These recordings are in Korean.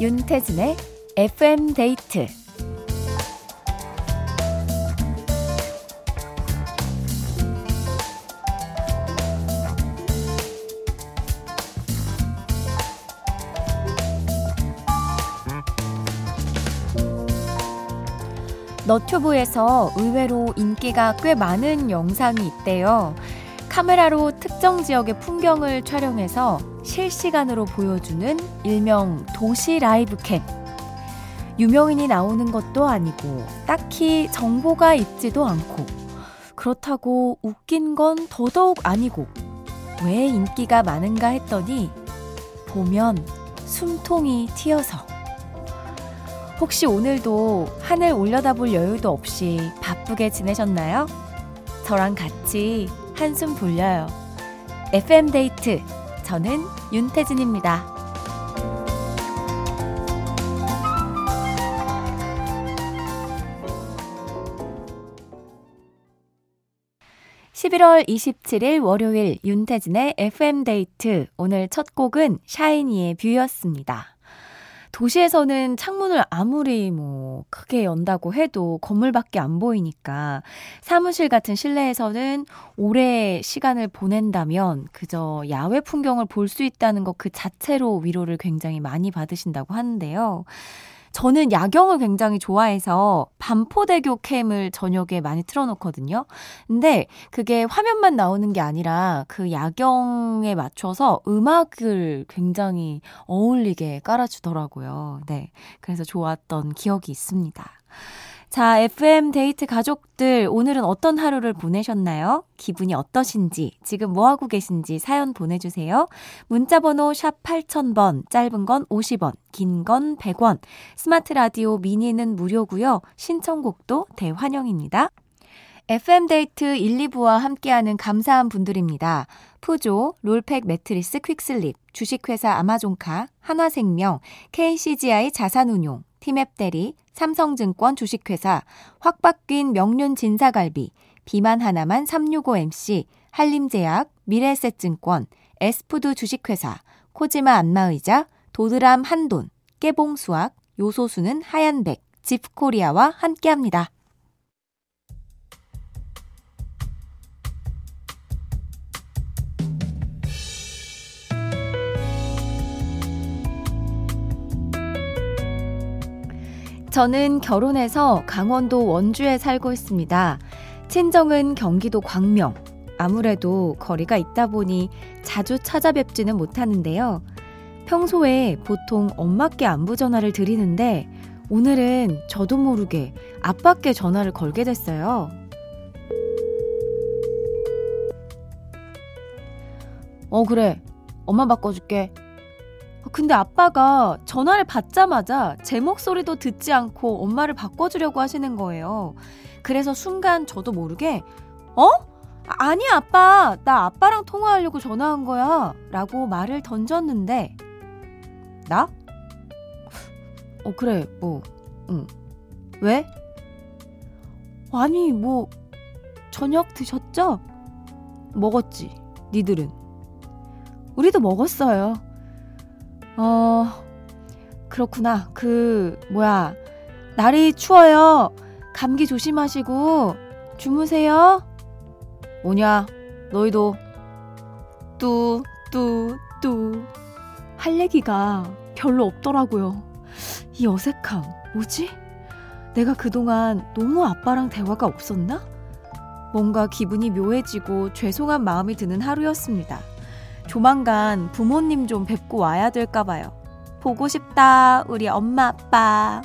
윤태진의 FM 데이트 너튜브에서 의외로 인기가 꽤 많은 영상이 있대요. 카메라로 특정 지역의 풍경을 촬영해서 실시간으로 보여주는 일명 도시 라이브 캠. 유명인이 나오는 것도 아니고 딱히 정보가 있지도 않고 그렇다고 웃긴 건 더더욱 아니고 왜 인기가 많은가 했더니 보면 숨통이 튀어서 혹시 오늘도 하늘 올려다볼 여유도 없이 바쁘게 지내셨나요? 저랑 같이 한숨 돌려요. FM 데이트 저는 윤태진입니다. 11월 27일 월요일 윤태진의 FM데이트. 오늘 첫 곡은 샤이니의 View였습니다. 도시에서는 창문을 아무리 뭐 크게 연다고 해도 건물밖에 안 보이니까 사무실 같은 실내에서는 오래 시간을 보낸다면 그저 야외 풍경을 볼 수 있다는 것 그 자체로 위로를 굉장히 많이 받으신다고 하는데요. 저는 야경을 굉장히 좋아해서 반포대교 캠을 저녁에 많이 틀어놓거든요. 근데 그게 화면만 나오는 게 아니라 그 야경에 맞춰서 음악을 굉장히 어울리게 깔아주더라고요. 네. 그래서 좋았던 기억이 있습니다. 자, FM 데이트 가족들, 오늘은 어떤 하루를 보내셨나요? 기분이 어떠신지, 지금 뭐하고 계신지 사연 보내주세요. 문자번호 샵 8000번, 짧은 건 50원, 긴 건 100원, 스마트 라디오 미니는 무료고요 신청곡도 대환영입니다. FM데이트 1, 2부와 함께하는 감사한 분들입니다. 푸조, 롤팩 매트리스 퀵슬립, 주식회사 아마존카, 한화생명, KCGI 자산운용, 티맵대리, 삼성증권 주식회사, 확박균 명륜 진사갈비, 비만 하나만 365MC, 한림제약, 미래에셋증권, 에스푸드 주식회사, 코지마 안마의자, 도드람 한돈, 깨봉수학, 요소수는 하얀백, 집코리아와 함께합니다. 저는 결혼해서 강원도 원주에 살고 있습니다. 친정은 경기도 광명. 아무래도 거리가 있다 보니 자주 찾아뵙지는 못하는데요. 평소에 보통 엄마께 안부 전화를 드리는데 오늘은 저도 모르게 아빠께 전화를 걸게 됐어요. 어, 그래. 엄마 바꿔줄게. 근데 아빠가 전화를 받자마자 제 목소리도 듣지 않고 엄마를 바꿔주려고 하시는 거예요. 그래서 순간 저도 모르게, 어? 아니, 아빠. 나 아빠랑 통화하려고 전화한 거야. 라고 말을 던졌는데, 나? 어, 그래, 뭐, 응. 왜? 아니, 뭐, 저녁 드셨죠? 먹었지, 니들은. 우리도 먹었어요. 어, 그렇구나. 그, 뭐야. 날이 추워요. 감기 조심하시고, 주무세요. 뭐냐, 너희도, 뚜, 뚜, 뚜. 할 얘기가 별로 없더라고요. 이 어색함, 뭐지? 내가 그동안 너무 아빠랑 대화가 없었나? 뭔가 기분이 묘해지고 죄송한 마음이 드는 하루였습니다. 조만간 부모님 좀 뵙고 와야 될까봐요. 보고 싶다, 우리 엄마, 아빠.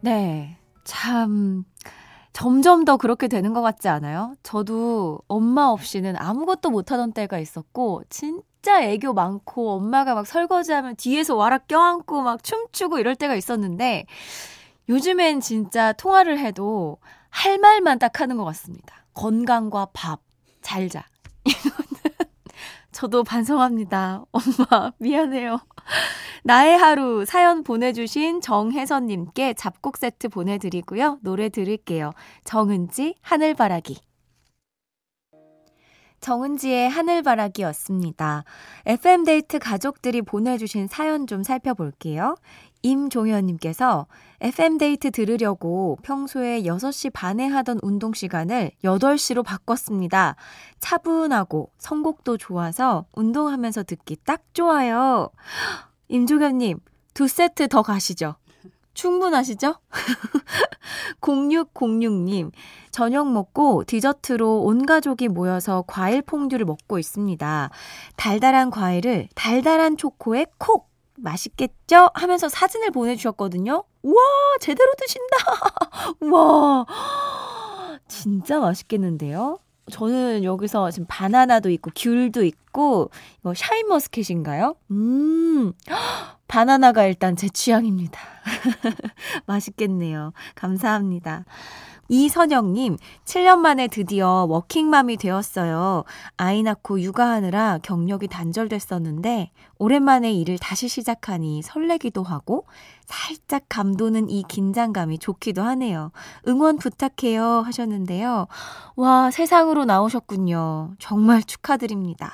네. 참, 점점 더 그렇게 되는 것 같지 않아요? 저도 엄마 없이는 아무것도 못하던 때가 있었고, 진 진짜 애교 많고 엄마가 막 설거지하면 뒤에서 와락 껴안고 막 춤추고 이럴 때가 있었는데 요즘엔 진짜 통화를 해도 할 말만 딱 하는 것 같습니다. 건강과 밥, 잘 자. 저도 반성합니다. 엄마, 미안해요. 나의 하루 사연 보내주신 정혜선님께 잡곡 세트 보내드리고요. 노래 들을게요. 정은지, 하늘바라기. 정은지의 하늘바라기였습니다. FM데이트 가족들이 보내주신 사연 좀 살펴볼게요. 임종현님께서 FM데이트 들으려고 평소에 6시 반에 하던 운동 시간을 8시로 바꿨습니다. 차분하고 선곡도 좋아서 운동하면서 듣기 딱 좋아요. 임종현님, 두 세트 더 가시죠. 충분하시죠? 0606님, 저녁 먹고 디저트로 온 가족이 모여서 과일 퐁듀를 먹고 있습니다. 달달한 과일을 달달한 초코에 콕! 맛있겠죠? 하면서 사진을 보내주셨거든요. 우와, 제대로 드신다! 우와, 진짜 맛있겠는데요? 저는 여기서 지금 바나나도 있고 귤도 있고 이거 샤인머스켓인가요? 음. 바나나가 일단 제 취향입니다. 맛있겠네요. 감사합니다. 이선영님, 7년 만에 드디어 워킹맘이 되었어요. 아이 낳고 육아하느라 경력이 단절됐었는데, 오랜만에 일을 다시 시작하니 설레기도 하고, 살짝 감도는 이 긴장감이 좋기도 하네요. 응원 부탁해요 하셨는데요. 와, 세상으로 나오셨군요. 정말 축하드립니다.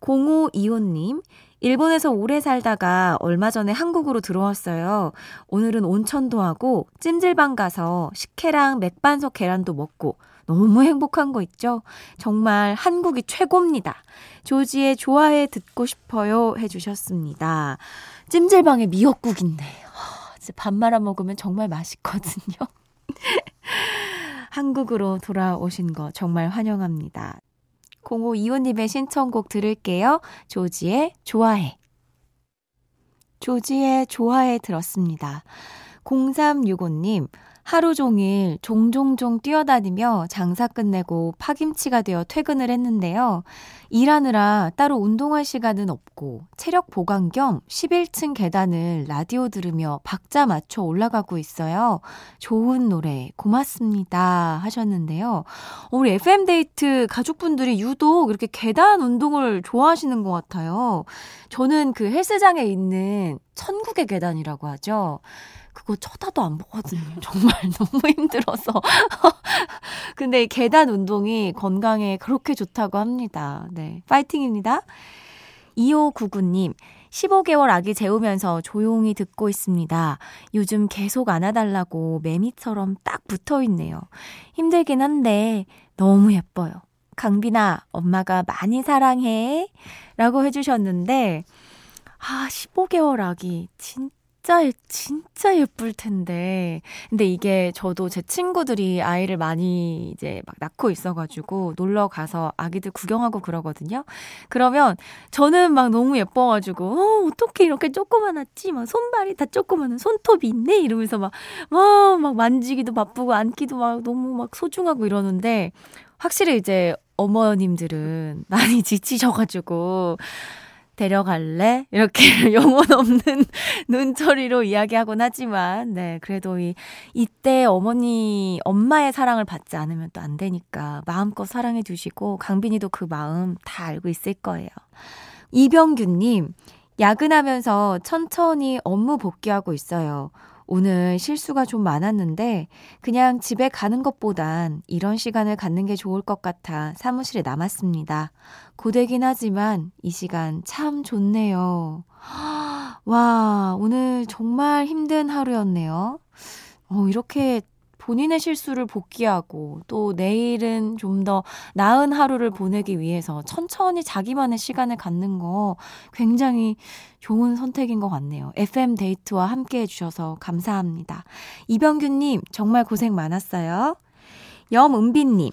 0525님, 일본에서 오래 살다가 얼마 전에 한국으로 들어왔어요. 오늘은 온천도 하고 찜질방 가서 식혜랑 맥반석 계란도 먹고 너무 행복한 거 있죠? 정말 한국이 최고입니다. 조지의 좋아해 듣고 싶어요 해주셨습니다. 찜질방에 미역국인데 밥 말아 먹으면 정말 맛있거든요. 한국으로 돌아오신 거 정말 환영합니다. 0525님의 신청곡 들을게요. 조지의 좋아해. 조지의 좋아해 들었습니다. 0365님, 하루 종일 종종종 뛰어다니며 장사 끝내고 파김치가 되어 퇴근을 했는데요. 일하느라 따로 운동할 시간은 없고 체력 보강 겸 11층 계단을 라디오 들으며 박자 맞춰 올라가고 있어요. 좋은 노래 고맙습니다 하셨는데요. 우리 FM데이트 가족분들이 유독 이렇게 계단 운동을 좋아하시는 것 같아요. 저는 그 헬스장에 있는 천국의 계단이라고 하죠. 그거 쳐다도 안 보거든요. 정말 너무 힘들어서. 근데 계단 운동이 건강에 그렇게 좋다고 합니다. 네. 파이팅입니다. 2599님, 15개월 아기 재우면서 조용히 듣고 있습니다. 요즘 계속 안아달라고 매미처럼 딱 붙어 있네요. 힘들긴 한데 너무 예뻐요. 강빈아, 엄마가 많이 사랑해. 라고 해주셨는데, 아, 15개월 아기. 진짜 진짜, 진짜 예쁠 텐데. 근데 이게 저도 제 친구들이 아이를 많이 이제 막 낳고 있어가지고 놀러 가서 아기들 구경하고 그러거든요. 그러면 저는 막 너무 예뻐가지고, 어, 어떻게 이렇게 조그만했지? 막 손발이 다 조그마한 손톱이 있네? 이러면서 막, 막, 막 만지기도 바쁘고 안기도 막 너무 막 소중하고 이러는데, 확실히 이제 어머님들은 많이 지치셔가지고, 데려갈래? 이렇게 영혼 없는 눈초리로 이야기하곤 하지만, 네, 그래도 이, 이때 어머니, 엄마의 사랑을 받지 않으면 또 안 되니까 마음껏 사랑해 주시고, 강빈이도 그 마음 다 알고 있을 거예요. 이병규님, 야근하면서 천천히 업무 복귀하고 있어요. 오늘 실수가 좀 많았는데 그냥 집에 가는 것보단 이런 시간을 갖는 게 좋을 것 같아 사무실에 남았습니다. 고되긴 하지만 이 시간 참 좋네요. 와, 오늘 정말 힘든 하루였네요. 어, 이렇게 본인의 실수를 복귀하고 또 내일은 좀 더 나은 하루를 보내기 위해서 천천히 자기만의 시간을 갖는 거 굉장히 좋은 선택인 것 같네요. FM 데이트와 함께 해주셔서 감사합니다. 이병규님, 정말 고생 많았어요. 염은비님,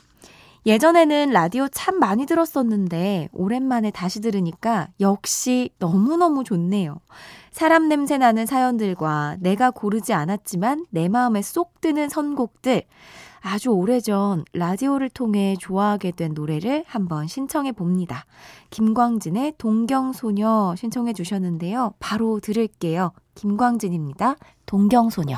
예전에는 라디오 참 많이 들었었는데, 오랜만에 다시 들으니까 역시 너무너무 좋네요. 사람 냄새 나는 사연들과 내가 고르지 않았지만 내 마음에 쏙 드는 선곡들. 아주 오래전 라디오를 통해 좋아하게 된 노래를 한번 신청해 봅니다. 김광진의 동경소녀 신청해 주셨는데요. 바로 들을게요. 김광진입니다. 동경소녀.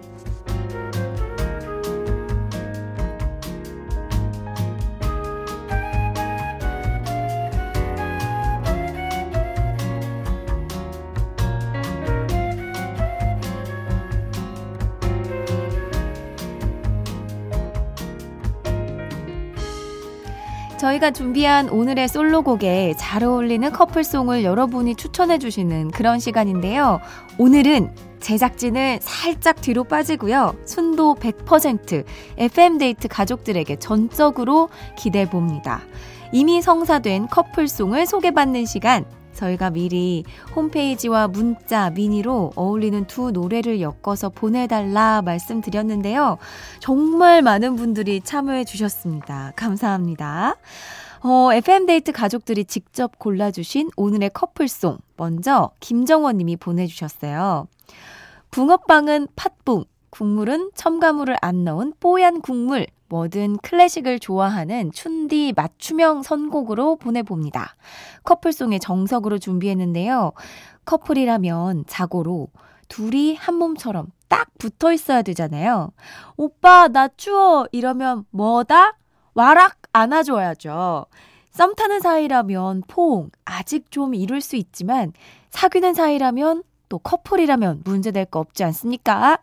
저희가 준비한 오늘의 솔로곡에 잘 어울리는 커플송을 여러분이 추천해주시는 그런 시간인데요. 오늘은 제작진을 살짝 뒤로 빠지고요. 순도 100% FM데이트 가족들에게 전적으로 기대해봅니다. 이미 성사된 커플송을 소개받는 시간 저희가 미리 홈페이지와 문자, 미니로 어울리는 두 노래를 엮어서 보내달라 말씀드렸는데요. 정말 많은 분들이 참여해 주셨습니다. 감사합니다. 어, FM데이트 가족들이 직접 골라주신 오늘의 커플송. 먼저 김정원 님이 보내주셨어요. 붕어빵은 팥붕, 국물은 첨가물을 안 넣은 뽀얀 국물. 뭐든 클래식을 좋아하는 춘디 맞춤형 선곡으로 보내봅니다. 커플송의 정석으로 준비했는데요. 커플이라면 자고로 둘이 한 몸처럼 딱 붙어 있어야 되잖아요. 오빠, 나 추워! 이러면 뭐다? 와락 안아줘야죠. 썸 타는 사이라면 포옹, 아직 좀 이룰 수 있지만 사귀는 사이라면 또 커플이라면 문제될 거 없지 않습니까?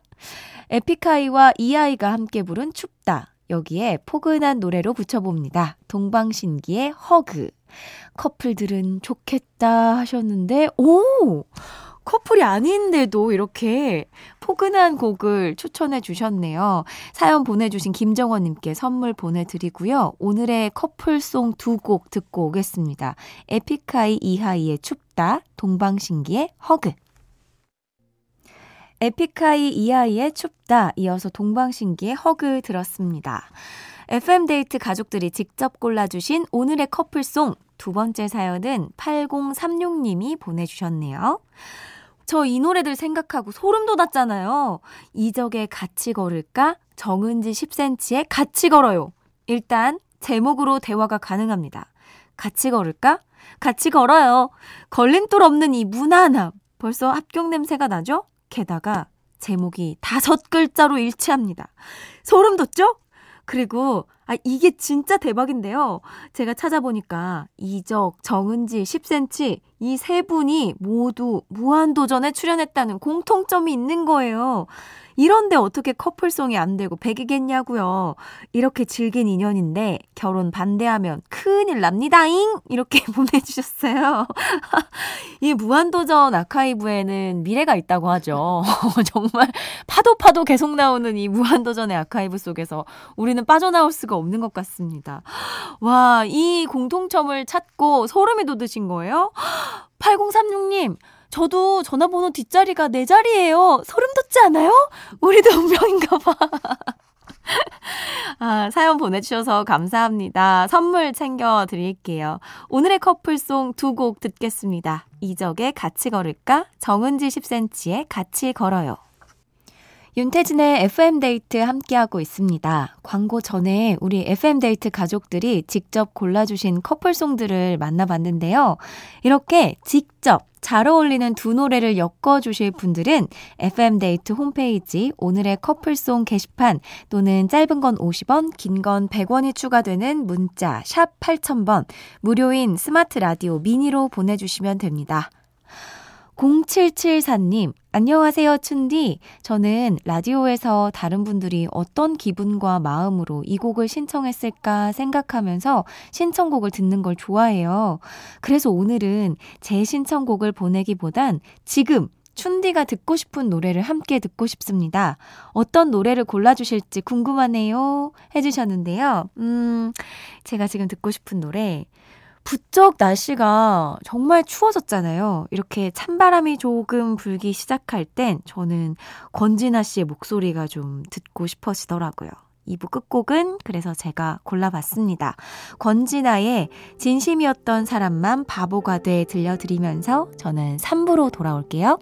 에픽하이와 이아이가 함께 부른 춥다. 여기에 포근한 노래로 붙여봅니다. 동방신기의 허그. 커플들은 좋겠다 하셨는데, 오! 커플이 아닌데도 이렇게 포근한 곡을 추천해 주셨네요. 사연 보내주신 김정원님께 선물 보내드리고요. 오늘의 커플송 두 곡 듣고 오겠습니다. 에픽하이 이하이의 춥다, 동방신기의 Hug. 에픽하이 이하이의 춥다 이어서 동방신기의 Hug 들었습니다. FM데이트 가족들이 직접 골라주신 오늘의 커플송 두 번째 사연은 8036님이 보내주셨네요. 저 이 노래들 생각하고 소름 돋았잖아요. 이적에 같이 걸을까? 정은지 10cm에 같이 걸어요. 일단 제목으로 대화가 가능합니다. 같이 걸을까? 같이 걸어요. 걸림돌 없는 이 무난함. 벌써 합격 냄새가 나죠? 게다가 제목이 다섯 글자로 일치합니다. 소름 돋죠? 그리고 아 이게 진짜 대박인데요. 제가 찾아보니까 이적, 정은지, 10cm 이 세 분이 모두 무한도전에 출연했다는 공통점이 있는 거예요. 이런데 어떻게 커플송이 안 되고 백이겠냐고요. 이렇게 질긴 인연인데 결혼 반대하면 큰일 납니다잉 이렇게 보내주셨어요. 이 무한도전 아카이브에는 미래가 있다고 하죠. 정말 파도 파도 계속 나오는 이 무한도전의 아카이브 속에서 우리는 빠져나올 수가 없는 것 같습니다. 와, 이 공통점을 찾고 소름이 돋으신 거예요? 8036님, 저도 전화번호 뒷자리가 내 자리예요. 소름 돋지 않아요? 우리도 운명인가 봐. 아, 사연 보내주셔서 감사합니다. 선물 챙겨드릴게요. 오늘의 커플송 두 곡 듣겠습니다. 이적의 같이 걸을까? 정은지 10cm의 같이 걸어요. 윤태진의 FM데이트 함께하고 있습니다. 광고 전에 우리 FM데이트 가족들이 직접 골라주신 커플송들을 만나봤는데요. 이렇게 직접 잘 어울리는 두 노래를 엮어주실 분들은 FM데이트 홈페이지 오늘의 커플송 게시판 또는 짧은 건 50원, 긴 건 100원이 추가되는 문자 샵 8000번 무료인 스마트 라디오 미니로 보내주시면 됩니다. 0774님, 안녕하세요, 춘디. 저는 라디오에서 다른 분들이 어떤 기분과 마음으로 이 곡을 신청했을까 생각하면서 신청곡을 듣는 걸 좋아해요. 그래서 오늘은 제 신청곡을 보내기보단 지금 춘디가 듣고 싶은 노래를 함께 듣고 싶습니다. 어떤 노래를 골라주실지 궁금하네요. 해주셨는데요. 음, 제가 지금 듣고 싶은 노래, 부쩍 날씨가 정말 추워졌잖아요. 이렇게 찬바람이 조금 불기 시작할 땐 저는 권진아 씨의 목소리가 좀 듣고 싶어지더라고요. 2부 끝곡은 그래서 제가 골라봤습니다. 권진아의 진심이었던 사람만 바보가 돼 들려드리면서 저는 3부로 돌아올게요.